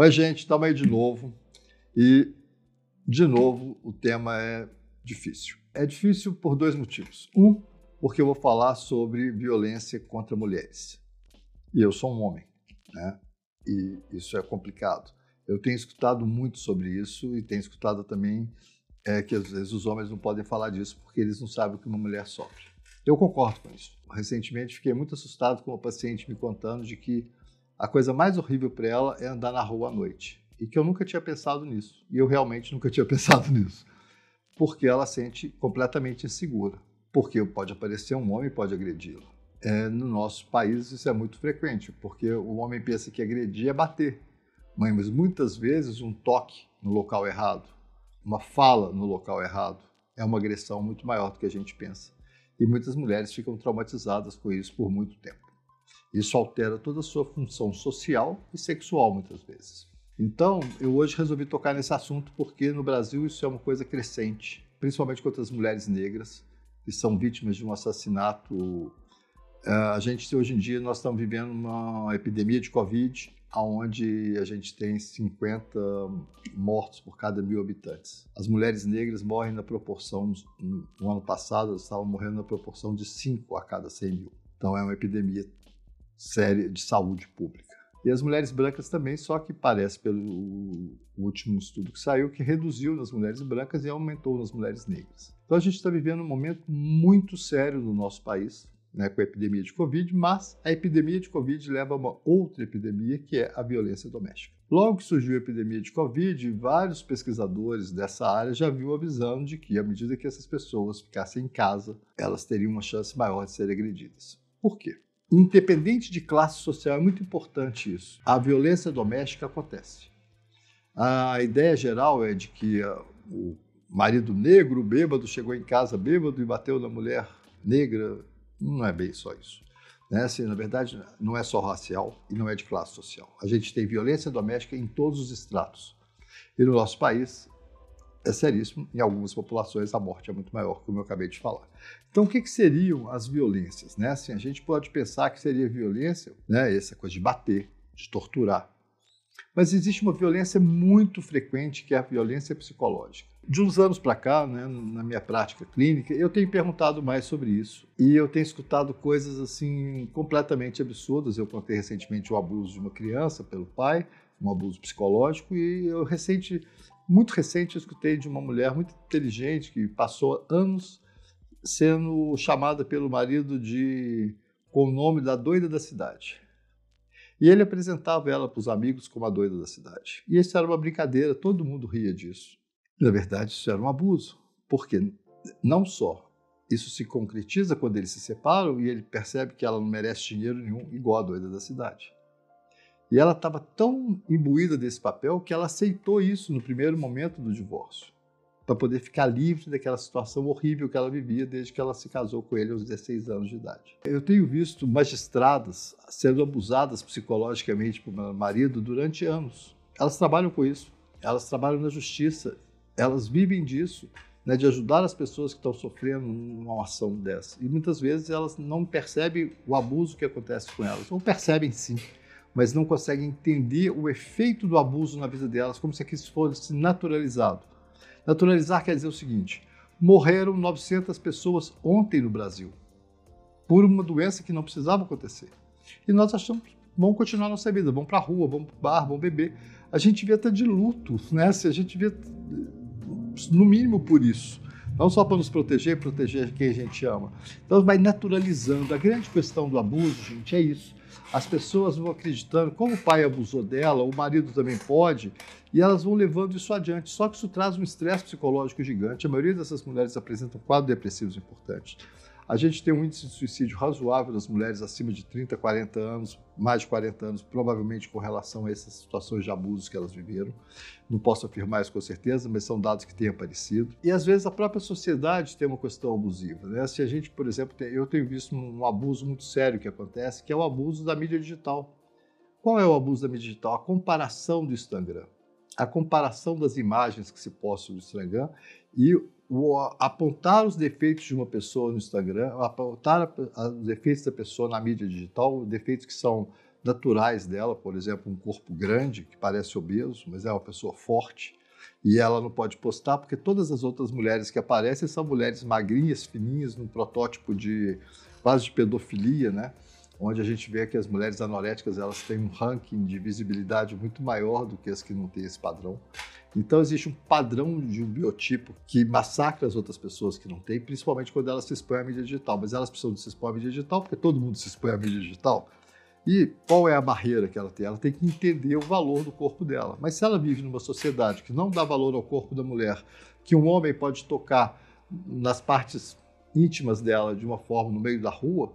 Oi, gente, estamos aí de novo. E, de novo, o tema é difícil. É difícil por dois motivos. Um, porque eu vou falar sobre violência contra mulheres. E eu sou um homem, né? E isso é complicado. Eu tenho escutado muito sobre isso e tenho escutado também é, que às vezes os homens não podem falar disso porque eles não sabem o que uma mulher sofre. Eu concordo com isso. Recentemente fiquei muito assustado com uma paciente me contando de que a coisa mais horrível para ela é andar na rua à noite. E que eu nunca tinha pensado nisso. E eu realmente nunca tinha pensado nisso. Porque ela sente completamente insegura. Porque pode aparecer um homem e pode agredi-la. É, no nosso país isso é muito frequente, porque o homem pensa que agredir é bater. Mas muitas vezes um toque no local errado, uma fala no local errado, é uma agressão muito maior do que a gente pensa. E muitas mulheres ficam traumatizadas com isso por muito tempo. Isso altera toda a sua função social e sexual, muitas vezes. Então, eu hoje resolvi tocar nesse assunto porque no Brasil isso é uma coisa crescente, principalmente contra as mulheres negras que são vítimas de um assassinato. É, a gente, hoje em dia, nós estamos vivendo uma epidemia de Covid, onde a gente tem 50 mortos por cada mil habitantes. As mulheres negras morrem na proporção, no ano passado, elas estavam morrendo na proporção de 5 a cada 100 mil. Então é uma epidemia séria de saúde pública. E as mulheres brancas também, só que parece pelo último estudo que saiu que reduziu nas mulheres brancas e aumentou nas mulheres negras. Então a gente está vivendo um momento muito sério no nosso país, né, com a epidemia de Covid, mas a epidemia de Covid leva a uma outra epidemia, que é a violência doméstica. Logo que surgiu a epidemia de Covid, vários pesquisadores dessa área já viram avisando de que, à medida que essas pessoas ficassem em casa, elas teriam uma chance maior de serem agredidas. Por quê? Independente de classe social, é muito importante isso. A violência doméstica acontece. A ideia geral é de que uh, o marido negro, bêbado, chegou em casa bêbado e bateu na mulher negra. Não é bem só isso. Né? Assim, na verdade, não é só racial e não é de classe social. A gente tem violência doméstica em todos os estratos. E no nosso país, é seríssimo. Em algumas populações, a morte é muito maior, como eu acabei de falar. Então, o que, que seriam as violências? Né? Assim, a gente pode pensar que seria violência, né? essa coisa de bater, de torturar. Mas existe uma violência muito frequente, que é a violência psicológica. De uns anos para cá, né, na minha prática clínica, eu tenho perguntado mais sobre isso. E eu tenho escutado coisas assim completamente absurdas. Eu contei recentemente o abuso de uma criança pelo pai, um abuso psicológico, e eu recente muito recente eu escutei de uma mulher muito inteligente que passou anos sendo chamada pelo marido de com o nome da doida da cidade. E ele apresentava ela para os amigos como a doida da cidade. E isso era uma brincadeira, todo mundo ria disso. Na verdade, isso era um abuso, porque não só isso se concretiza quando eles se separam e ele percebe que ela não merece dinheiro nenhum igual a doida da cidade. E ela estava tão imbuída desse papel que ela aceitou isso no primeiro momento do divórcio, para poder ficar livre daquela situação horrível que ela vivia desde que ela se casou com ele aos 16 anos de idade. Eu tenho visto magistradas sendo abusadas psicologicamente por meu marido durante anos. Elas trabalham com isso, elas trabalham na justiça, elas vivem disso, né, de ajudar as pessoas que estão sofrendo uma ação dessa. E muitas vezes elas não percebem o abuso que acontece com elas, ou percebem sim mas não conseguem entender o efeito do abuso na vida delas, como se aquilo fosse naturalizado. Naturalizar quer dizer o seguinte: morreram 900 pessoas ontem no Brasil por uma doença que não precisava acontecer. E nós achamos vamos continuar nossa vida, vamos para a rua, vamos para o bar, vamos beber. A gente devia estar de luto, né? Se a gente devia, no mínimo por isso. Não só para nos proteger, proteger quem a gente ama. Então vai naturalizando. A grande questão do abuso, gente, é isso as pessoas vão acreditando, como o pai abusou dela, o marido também pode, e elas vão levando isso adiante. Só que isso traz um estresse psicológico gigante. A maioria dessas mulheres apresentam quadros depressivos importantes. A gente tem um índice de suicídio razoável das mulheres acima de 30, 40 anos, mais de 40 anos, provavelmente com relação a essas situações de abusos que elas viveram. Não posso afirmar isso com certeza, mas são dados que têm aparecido. E às vezes a própria sociedade tem uma questão abusiva. Né? Se a gente, por exemplo, tem, eu tenho visto um abuso muito sério que acontece, que é o abuso da mídia digital. Qual é o abuso da mídia digital? A comparação do Instagram. A comparação das imagens que se postam no Instagram e o, apontar os defeitos de uma pessoa no Instagram, apontar os defeitos da pessoa na mídia digital, defeitos que são naturais dela, por exemplo, um corpo grande, que parece obeso, mas é uma pessoa forte, e ela não pode postar porque todas as outras mulheres que aparecem são mulheres magrinhas, fininhas, num protótipo de quase de pedofilia, né? Onde a gente vê que as mulheres anoréticas elas têm um ranking de visibilidade muito maior do que as que não têm esse padrão. Então existe um padrão de um biotipo que massacra as outras pessoas que não têm, principalmente quando elas se expõem à mídia digital. Mas elas precisam se expor à mídia digital porque todo mundo se expõe à mídia digital. E qual é a barreira que ela tem? Ela tem que entender o valor do corpo dela. Mas se ela vive numa sociedade que não dá valor ao corpo da mulher, que um homem pode tocar nas partes íntimas dela de uma forma no meio da rua,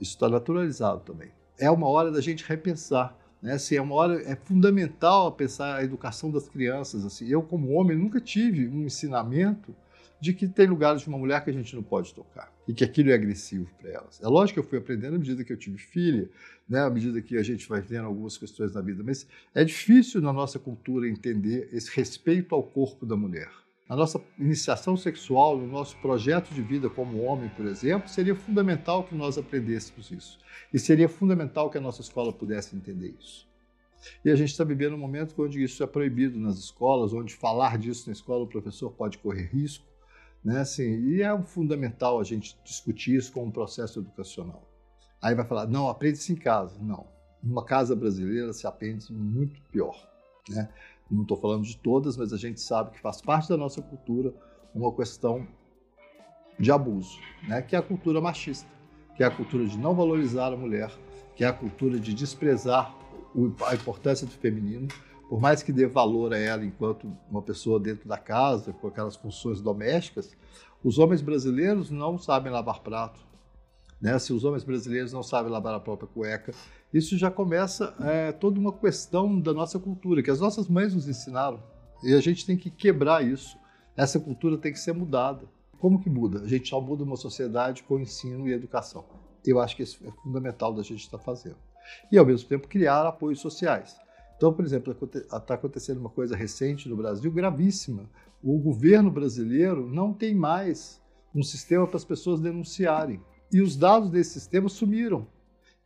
isso está naturalizado também. É uma hora da gente repensar. Né? Assim, é uma hora é fundamental pensar a educação das crianças. Assim, eu como homem nunca tive um ensinamento de que tem lugares de uma mulher que a gente não pode tocar e que aquilo é agressivo para elas. É lógico que eu fui aprendendo à medida que eu tive filha, né, à medida que a gente vai tendo algumas questões na vida, mas é difícil na nossa cultura entender esse respeito ao corpo da mulher. Na nossa iniciação sexual, no nosso projeto de vida como homem, por exemplo, seria fundamental que nós aprendêssemos isso. E seria fundamental que a nossa escola pudesse entender isso. E a gente está vivendo um momento onde isso é proibido nas escolas, onde falar disso na escola o professor pode correr risco. Né? Assim, e é fundamental a gente discutir isso como um processo educacional. Aí vai falar, não, aprende-se em casa. Não. Numa casa brasileira se aprende muito pior. Né? Não estou falando de todas, mas a gente sabe que faz parte da nossa cultura uma questão de abuso, né? que é a cultura machista, que é a cultura de não valorizar a mulher, que é a cultura de desprezar a importância do feminino, por mais que dê valor a ela enquanto uma pessoa dentro da casa, com aquelas funções domésticas, os homens brasileiros não sabem lavar prato. Né? Se os homens brasileiros não sabem lavar a própria cueca, isso já começa é, toda uma questão da nossa cultura, que as nossas mães nos ensinaram. E a gente tem que quebrar isso. Essa cultura tem que ser mudada. Como que muda? A gente só muda uma sociedade com ensino e educação. Eu acho que isso é fundamental da gente estar fazendo. E, ao mesmo tempo, criar apoios sociais. Então, por exemplo, está acontecendo uma coisa recente no Brasil gravíssima. O governo brasileiro não tem mais um sistema para as pessoas denunciarem. E os dados desse sistema sumiram.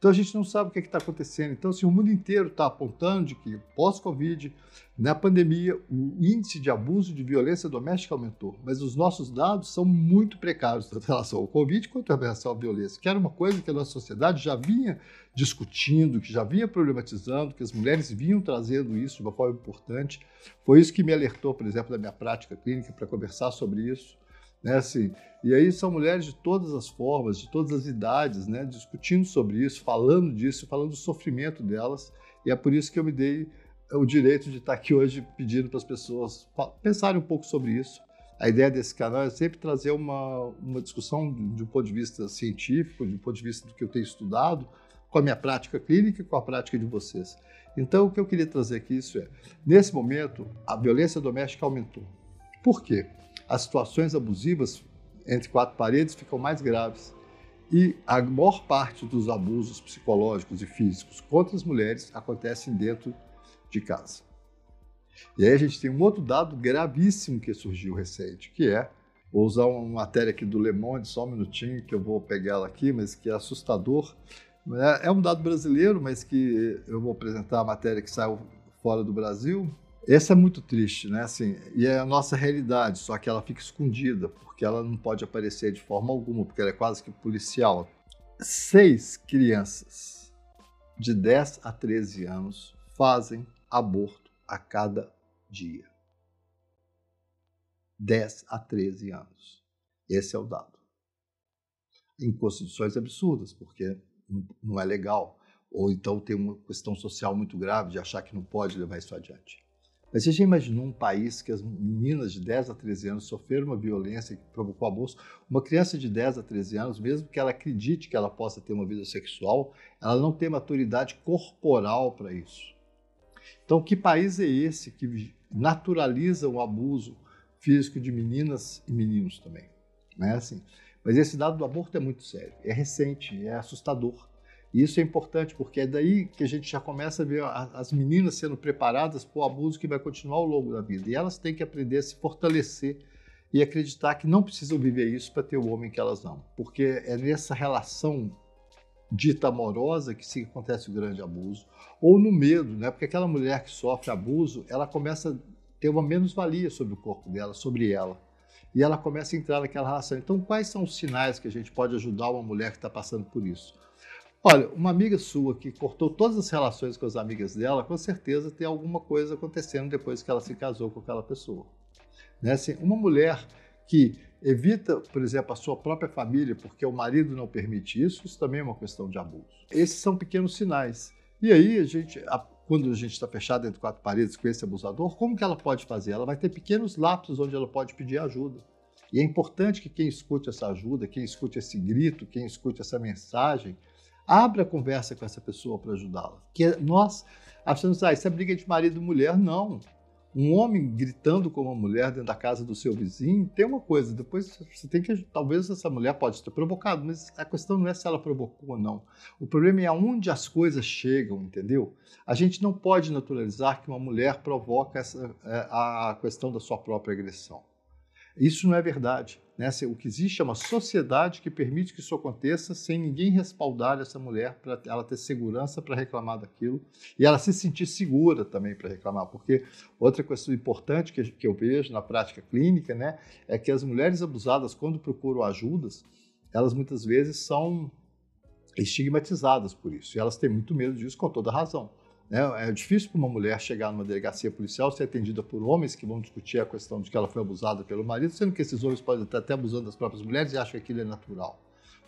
Então a gente não sabe o que é está acontecendo. Então, se o mundo inteiro está apontando de que pós-Covid, na pandemia, o índice de abuso de violência doméstica aumentou, mas os nossos dados são muito precários tanto em relação ao Covid quanto em relação à violência, que era uma coisa que a nossa sociedade já vinha discutindo, que já vinha problematizando, que as mulheres vinham trazendo isso de uma forma importante. Foi isso que me alertou, por exemplo, da minha prática clínica para conversar sobre isso. Né, assim, e aí são mulheres de todas as formas, de todas as idades, né, discutindo sobre isso, falando disso, falando do sofrimento delas. E é por isso que eu me dei o direito de estar aqui hoje pedindo para as pessoas pensarem um pouco sobre isso. A ideia desse canal é sempre trazer uma, uma discussão de um ponto de vista científico, de um ponto de vista do que eu tenho estudado, com a minha prática clínica e com a prática de vocês. Então, o que eu queria trazer aqui isso é, nesse momento, a violência doméstica aumentou. Por quê? As situações abusivas entre quatro paredes ficam mais graves. E a maior parte dos abusos psicológicos e físicos contra as mulheres acontecem dentro de casa. E aí a gente tem um outro dado gravíssimo que surgiu recente, que é, vou usar uma matéria aqui do Le Monde, só um minutinho que eu vou pegar ela aqui, mas que é assustador. É, é um dado brasileiro, mas que eu vou apresentar a matéria que saiu fora do Brasil, essa é muito triste, né? Assim, e é a nossa realidade, só que ela fica escondida, porque ela não pode aparecer de forma alguma, porque ela é quase que policial. Seis crianças de 10 a 13 anos fazem aborto a cada dia. 10 a 13 anos. Esse é o dado. Em constituições absurdas, porque não é legal. Ou então tem uma questão social muito grave de achar que não pode levar isso adiante. Mas você já imaginou um país que as meninas de 10 a 13 anos sofreram uma violência que provocou abuso? Uma criança de 10 a 13 anos, mesmo que ela acredite que ela possa ter uma vida sexual, ela não tem maturidade corporal para isso. Então, que país é esse que naturaliza o abuso físico de meninas e meninos também? Não é assim? Mas esse dado do aborto é muito sério, é recente, é assustador. E isso é importante, porque é daí que a gente já começa a ver as meninas sendo preparadas para o abuso que vai continuar ao longo da vida. E elas têm que aprender a se fortalecer e acreditar que não precisam viver isso para ter o homem que elas amam. Porque é nessa relação dita amorosa que se acontece o grande abuso, ou no medo, né? Porque aquela mulher que sofre abuso, ela começa a ter uma menos-valia sobre o corpo dela, sobre ela. E ela começa a entrar naquela relação. Então, quais são os sinais que a gente pode ajudar uma mulher que está passando por isso? Olha, uma amiga sua que cortou todas as relações com as amigas dela, com certeza tem alguma coisa acontecendo depois que ela se casou com aquela pessoa. Né? Assim, uma mulher que evita, por exemplo, a sua própria família porque o marido não permite isso, isso também é uma questão de abuso. Esses são pequenos sinais. E aí, a gente, a, quando a gente está fechado entre quatro paredes com esse abusador, como que ela pode fazer? Ela vai ter pequenos lapsos onde ela pode pedir ajuda. E é importante que quem escute essa ajuda, quem escute esse grito, quem escute essa mensagem, abra a conversa com essa pessoa para ajudá-la. Porque nós achamos, ah, isso é briga de marido e mulher. Não. Um homem gritando com uma mulher dentro da casa do seu vizinho, tem uma coisa, depois você tem que. Talvez essa mulher pode ter provocado, mas a questão não é se ela provocou ou não. O problema é aonde as coisas chegam, entendeu? A gente não pode naturalizar que uma mulher provoca essa, é, a questão da sua própria agressão. Isso não é verdade. Né? O que existe é uma sociedade que permite que isso aconteça sem ninguém respaldar essa mulher para ela ter segurança para reclamar daquilo e ela se sentir segura também para reclamar. Porque outra questão importante que, eu vejo na prática clínica né, é que as mulheres abusadas, quando procuram ajudas, elas muitas vezes são estigmatizadas por isso. E elas têm muito medo disso com toda razão. Né? É difícil para uma mulher chegar numa delegacia policial ser atendida por homens que vão discutir a questão de que ela foi abusada pelo marido, sendo que esses homens podem estar até abusando das próprias mulheres e acham que aquilo é natural.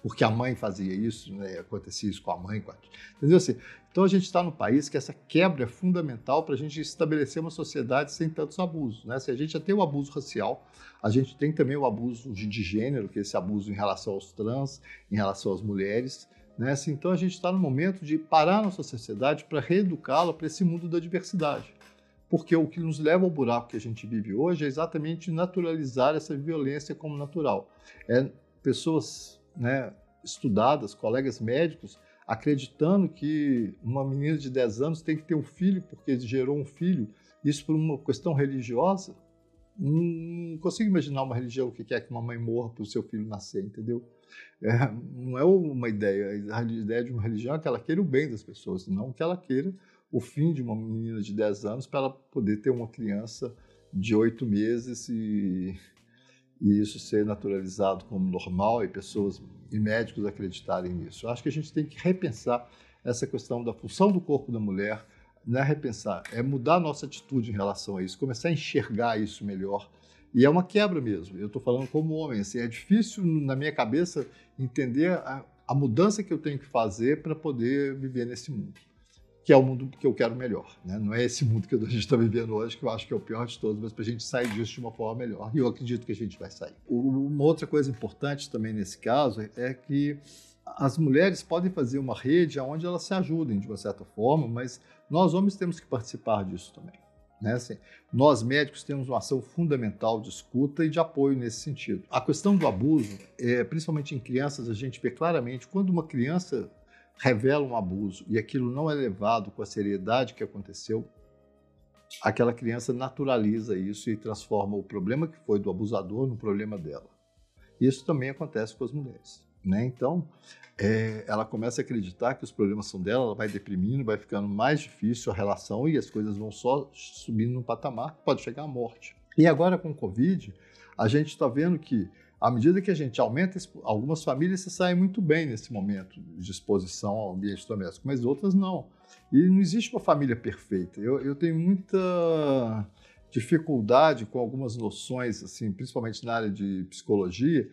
Porque a mãe fazia isso, né? acontecia isso com a mãe. Com a... Entendeu? Assim, então a gente está num país que essa quebra é fundamental para a gente estabelecer uma sociedade sem tantos abusos. Né? Se a gente já tem o abuso racial, a gente tem também o abuso de gênero, que é esse abuso em relação aos trans, em relação às mulheres. Né? Assim, então a gente está no momento de parar nossa sociedade para reeducá-la para esse mundo da diversidade. Porque o que nos leva ao buraco que a gente vive hoje é exatamente naturalizar essa violência como natural. É pessoas né, estudadas, colegas médicos, acreditando que uma menina de 10 anos tem que ter um filho porque gerou um filho, isso por uma questão religiosa. Não consigo imaginar uma religião que quer que uma mãe morra para o seu filho nascer, entendeu? É, não é uma ideia. A ideia de uma religião é que ela queira o bem das pessoas, não que ela queira o fim de uma menina de 10 anos para ela poder ter uma criança de 8 meses e, e isso ser naturalizado como normal e pessoas e médicos acreditarem nisso. Eu acho que a gente tem que repensar essa questão da função do corpo da mulher, não é repensar, é mudar a nossa atitude em relação a isso, começar a enxergar isso melhor e é uma quebra mesmo. Eu estou falando como homem. Assim, é difícil, na minha cabeça, entender a, a mudança que eu tenho que fazer para poder viver nesse mundo. Que é o mundo que eu quero melhor. Né? Não é esse mundo que a gente está vivendo hoje, que eu acho que é o pior de todos, mas para a gente sair disso de uma forma melhor. E eu acredito que a gente vai sair. Uma outra coisa importante também nesse caso é que as mulheres podem fazer uma rede onde elas se ajudem de uma certa forma, mas nós homens temos que participar disso também. Né? Assim, nós médicos temos uma ação fundamental de escuta e de apoio nesse sentido. A questão do abuso, é, principalmente em crianças, a gente vê claramente quando uma criança revela um abuso e aquilo não é levado com a seriedade que aconteceu, aquela criança naturaliza isso e transforma o problema que foi do abusador no problema dela. Isso também acontece com as mulheres. Né? Então, é, ela começa a acreditar que os problemas são dela, ela vai deprimindo, vai ficando mais difícil a relação e as coisas vão só subindo no patamar, pode chegar à morte. E agora com o Covid, a gente está vendo que, à medida que a gente aumenta, algumas famílias se saem muito bem nesse momento de exposição ao ambiente doméstico, mas outras não. E não existe uma família perfeita. Eu, eu tenho muita dificuldade com algumas noções, assim, principalmente na área de psicologia,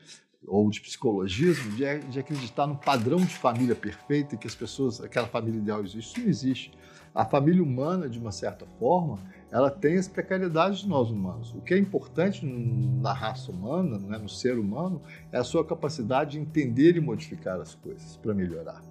ou de psicologismo de, de, acreditar no padrão de família perfeita que as pessoas, aquela família ideal existe. Isso não existe. A família humana, de uma certa forma, ela tem as precariedades de nós humanos. O que é importante na raça humana, né, no ser humano, é a sua capacidade de entender e modificar as coisas para melhorar.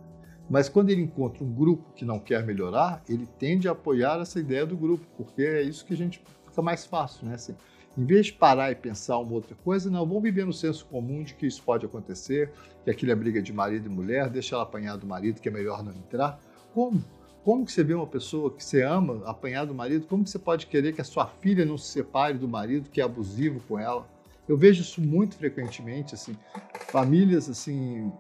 Mas quando ele encontra um grupo que não quer melhorar, ele tende a apoiar essa ideia do grupo, porque é isso que a gente fica mais fácil, né? Assim, em vez de parar e pensar uma outra coisa, não, vamos viver no senso comum de que isso pode acontecer, que aquilo é briga de marido e mulher, deixa ela apanhar do marido, que é melhor não entrar. Como? Como que você vê uma pessoa que você ama apanhar do marido? Como que você pode querer que a sua filha não se separe do marido que é abusivo com ela? Eu vejo isso muito frequentemente, assim, famílias assim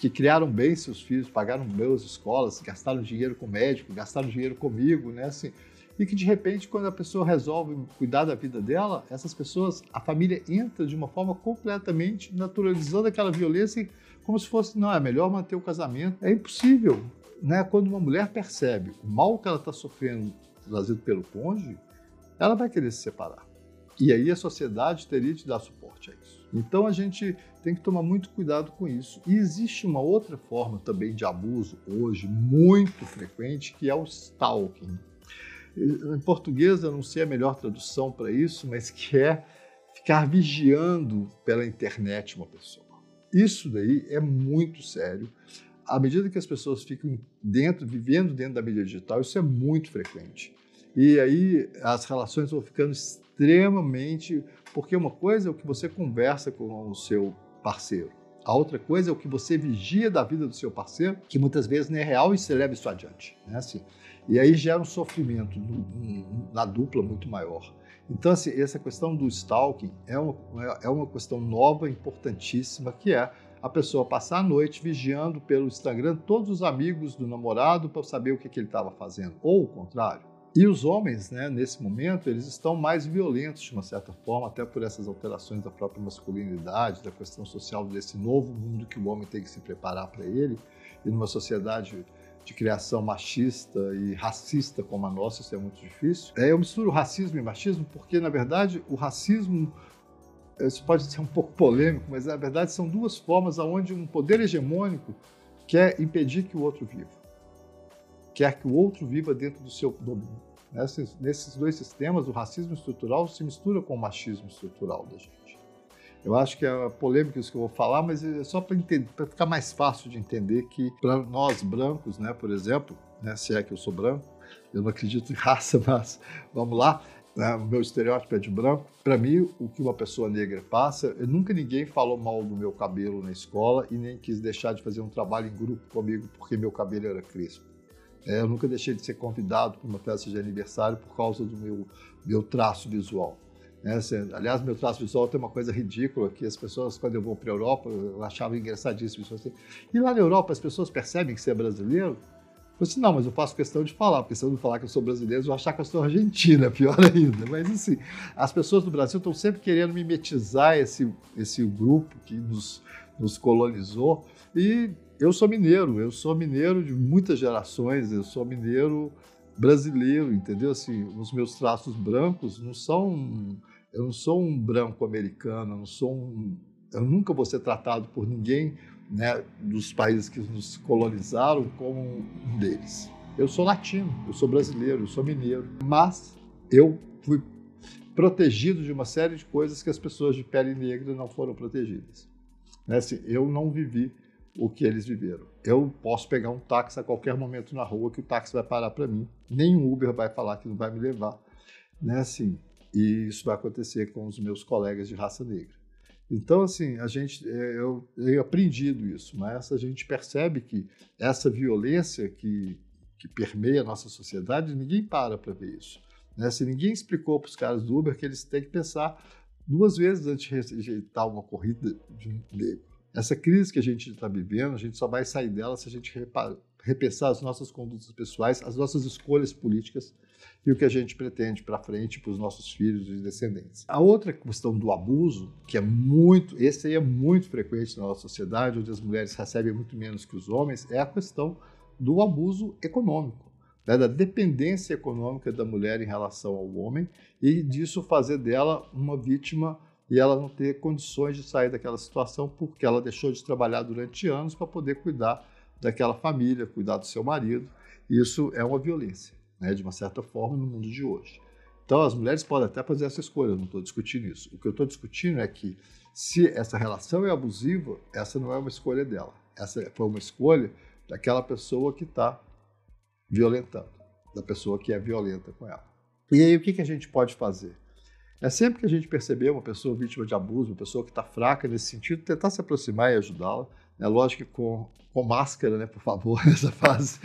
que criaram bem seus filhos, pagaram boas escolas, gastaram dinheiro com médico, gastaram dinheiro comigo, né? Assim, e que de repente, quando a pessoa resolve cuidar da vida dela, essas pessoas, a família entra de uma forma completamente naturalizando aquela violência como se fosse, não, é melhor manter o casamento. É impossível. Né? Quando uma mulher percebe o mal que ela está sofrendo trazido pelo cônjuge, ela vai querer se separar. E aí a sociedade teria de dar suporte a isso. Então a gente tem que tomar muito cuidado com isso. E existe uma outra forma também de abuso hoje muito frequente, que é o stalking. Em português eu não sei a melhor tradução para isso, mas que é ficar vigiando pela internet uma pessoa. Isso daí é muito sério. À medida que as pessoas ficam dentro, vivendo dentro da mídia digital, isso é muito frequente. E aí as relações vão ficando extremamente. Porque uma coisa é o que você conversa com o seu parceiro, a outra coisa é o que você vigia da vida do seu parceiro, que muitas vezes não é real e você leva isso adiante. Né? Assim, e aí gera um sofrimento na dupla muito maior. Então, assim, essa questão do stalking é uma, é uma questão nova, importantíssima, que é a pessoa passar a noite vigiando pelo Instagram todos os amigos do namorado para saber o que, que ele estava fazendo, ou o contrário. E os homens, né, nesse momento, eles estão mais violentos de uma certa forma, até por essas alterações da própria masculinidade, da questão social desse novo mundo que o homem tem que se preparar para ele. E numa sociedade de criação machista e racista como a nossa, isso é muito difícil. É, eu misturo racismo e machismo porque, na verdade, o racismo isso pode ser um pouco polêmico, mas na verdade são duas formas onde um poder hegemônico quer impedir que o outro viva quer que o outro viva dentro do seu domínio. Nesses, nesses dois sistemas, o racismo estrutural se mistura com o machismo estrutural da gente. Eu acho que é polêmico isso que eu vou falar, mas é só para ficar mais fácil de entender que para nós brancos, né, por exemplo, né, se é que eu sou branco, eu não acredito em raça, mas vamos lá, né, o meu estereótipo é de branco. Para mim, o que uma pessoa negra passa, nunca ninguém falou mal do meu cabelo na escola e nem quis deixar de fazer um trabalho em grupo comigo porque meu cabelo era crespo. É, eu nunca deixei de ser convidado para uma festa de aniversário por causa do meu, meu traço visual. É, assim, aliás, meu traço visual tem uma coisa ridícula que as pessoas, quando eu vou para a Europa, eu achava engraçadíssimo. Assim. E lá na Europa as pessoas percebem que você é brasileiro? Eu disse, não, mas eu faço questão de falar, porque se eu não falar que eu sou brasileiro, eu vou achar que eu sou argentina, pior ainda. Mas assim, as pessoas do Brasil estão sempre querendo mimetizar esse, esse grupo que nos, nos colonizou. E eu sou mineiro, eu sou mineiro de muitas gerações, eu sou mineiro brasileiro, entendeu? Assim, os meus traços brancos não são. Eu não sou um branco americano, eu não sou um. Eu nunca vou ser tratado por ninguém né, dos países que nos colonizaram como um deles. Eu sou latino, eu sou brasileiro, eu sou mineiro, mas eu fui protegido de uma série de coisas que as pessoas de pele negra não foram protegidas. Né? Assim, eu não vivi o que eles viveram. Eu posso pegar um táxi a qualquer momento na rua que o táxi vai parar para mim. Nenhum Uber vai falar que não vai me levar. Né? Assim, e isso vai acontecer com os meus colegas de raça negra. Então, assim, a gente, é, eu tenho aprendido isso, mas a gente percebe que essa violência que, que permeia a nossa sociedade, ninguém para para ver isso. Né? Se ninguém explicou para os caras do Uber que eles têm que pensar duas vezes antes de rejeitar uma corrida de um negro. Essa crise que a gente está vivendo, a gente só vai sair dela se a gente repensar as nossas condutas pessoais, as nossas escolhas políticas e o que a gente pretende para frente para os nossos filhos e descendentes. A outra questão do abuso, que é muito, esse aí é muito frequente na nossa sociedade, onde as mulheres recebem muito menos que os homens, é a questão do abuso econômico, né, da dependência econômica da mulher em relação ao homem e disso fazer dela uma vítima e ela não ter condições de sair daquela situação porque ela deixou de trabalhar durante anos para poder cuidar daquela família, cuidar do seu marido. Isso é uma violência, né, de uma certa forma, no mundo de hoje. Então, as mulheres podem até fazer essa escolha, eu não estou discutindo isso. O que eu estou discutindo é que, se essa relação é abusiva, essa não é uma escolha dela. Essa foi uma escolha daquela pessoa que está violentando, da pessoa que é violenta com ela. E aí, o que, que a gente pode fazer? É sempre que a gente perceber uma pessoa vítima de abuso, uma pessoa que está fraca nesse sentido, tentar se aproximar e ajudá-la. É lógico que com, com máscara, né, por favor, nessa fase.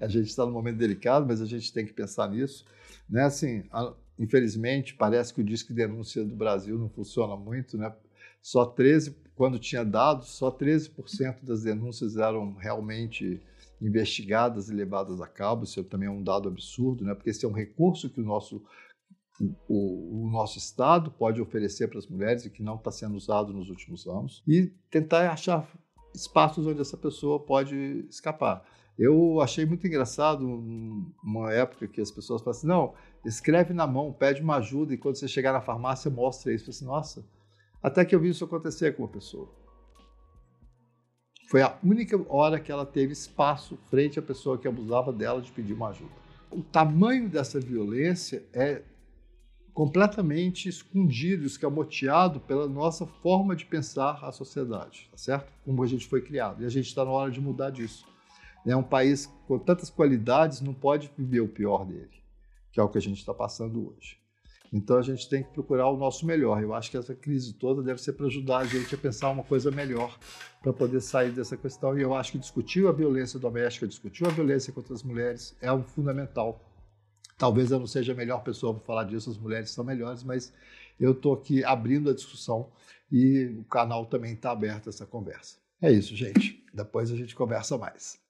A gente está num momento delicado, mas a gente tem que pensar nisso. Né? Assim, a, infelizmente, parece que o disque denúncia do Brasil não funciona muito, né? só 13, quando tinha dados, só 13% das denúncias eram realmente investigadas e levadas a cabo. Isso também é um dado absurdo, né? porque esse é um recurso que o nosso, o, o nosso Estado pode oferecer para as mulheres e que não está sendo usado nos últimos anos. E tentar achar espaços onde essa pessoa pode escapar. Eu achei muito engraçado uma época que as pessoas falam assim, não, escreve na mão, pede uma ajuda e quando você chegar na farmácia mostra isso. Assim, nossa, até que eu vi isso acontecer com uma pessoa. Foi a única hora que ela teve espaço frente à pessoa que abusava dela de pedir uma ajuda. O tamanho dessa violência é completamente escondido, escamoteado pela nossa forma de pensar a sociedade, tá certo? Como a gente foi criado. E a gente está na hora de mudar disso. É um país com tantas qualidades, não pode viver o pior dele, que é o que a gente está passando hoje. Então a gente tem que procurar o nosso melhor. Eu acho que essa crise toda deve ser para ajudar a gente a pensar uma coisa melhor para poder sair dessa questão. E eu acho que discutir a violência doméstica, discutir a violência contra as mulheres é um fundamental. Talvez eu não seja a melhor pessoa para falar disso, as mulheres são melhores, mas eu estou aqui abrindo a discussão e o canal também está aberto a essa conversa. É isso, gente. Depois a gente conversa mais.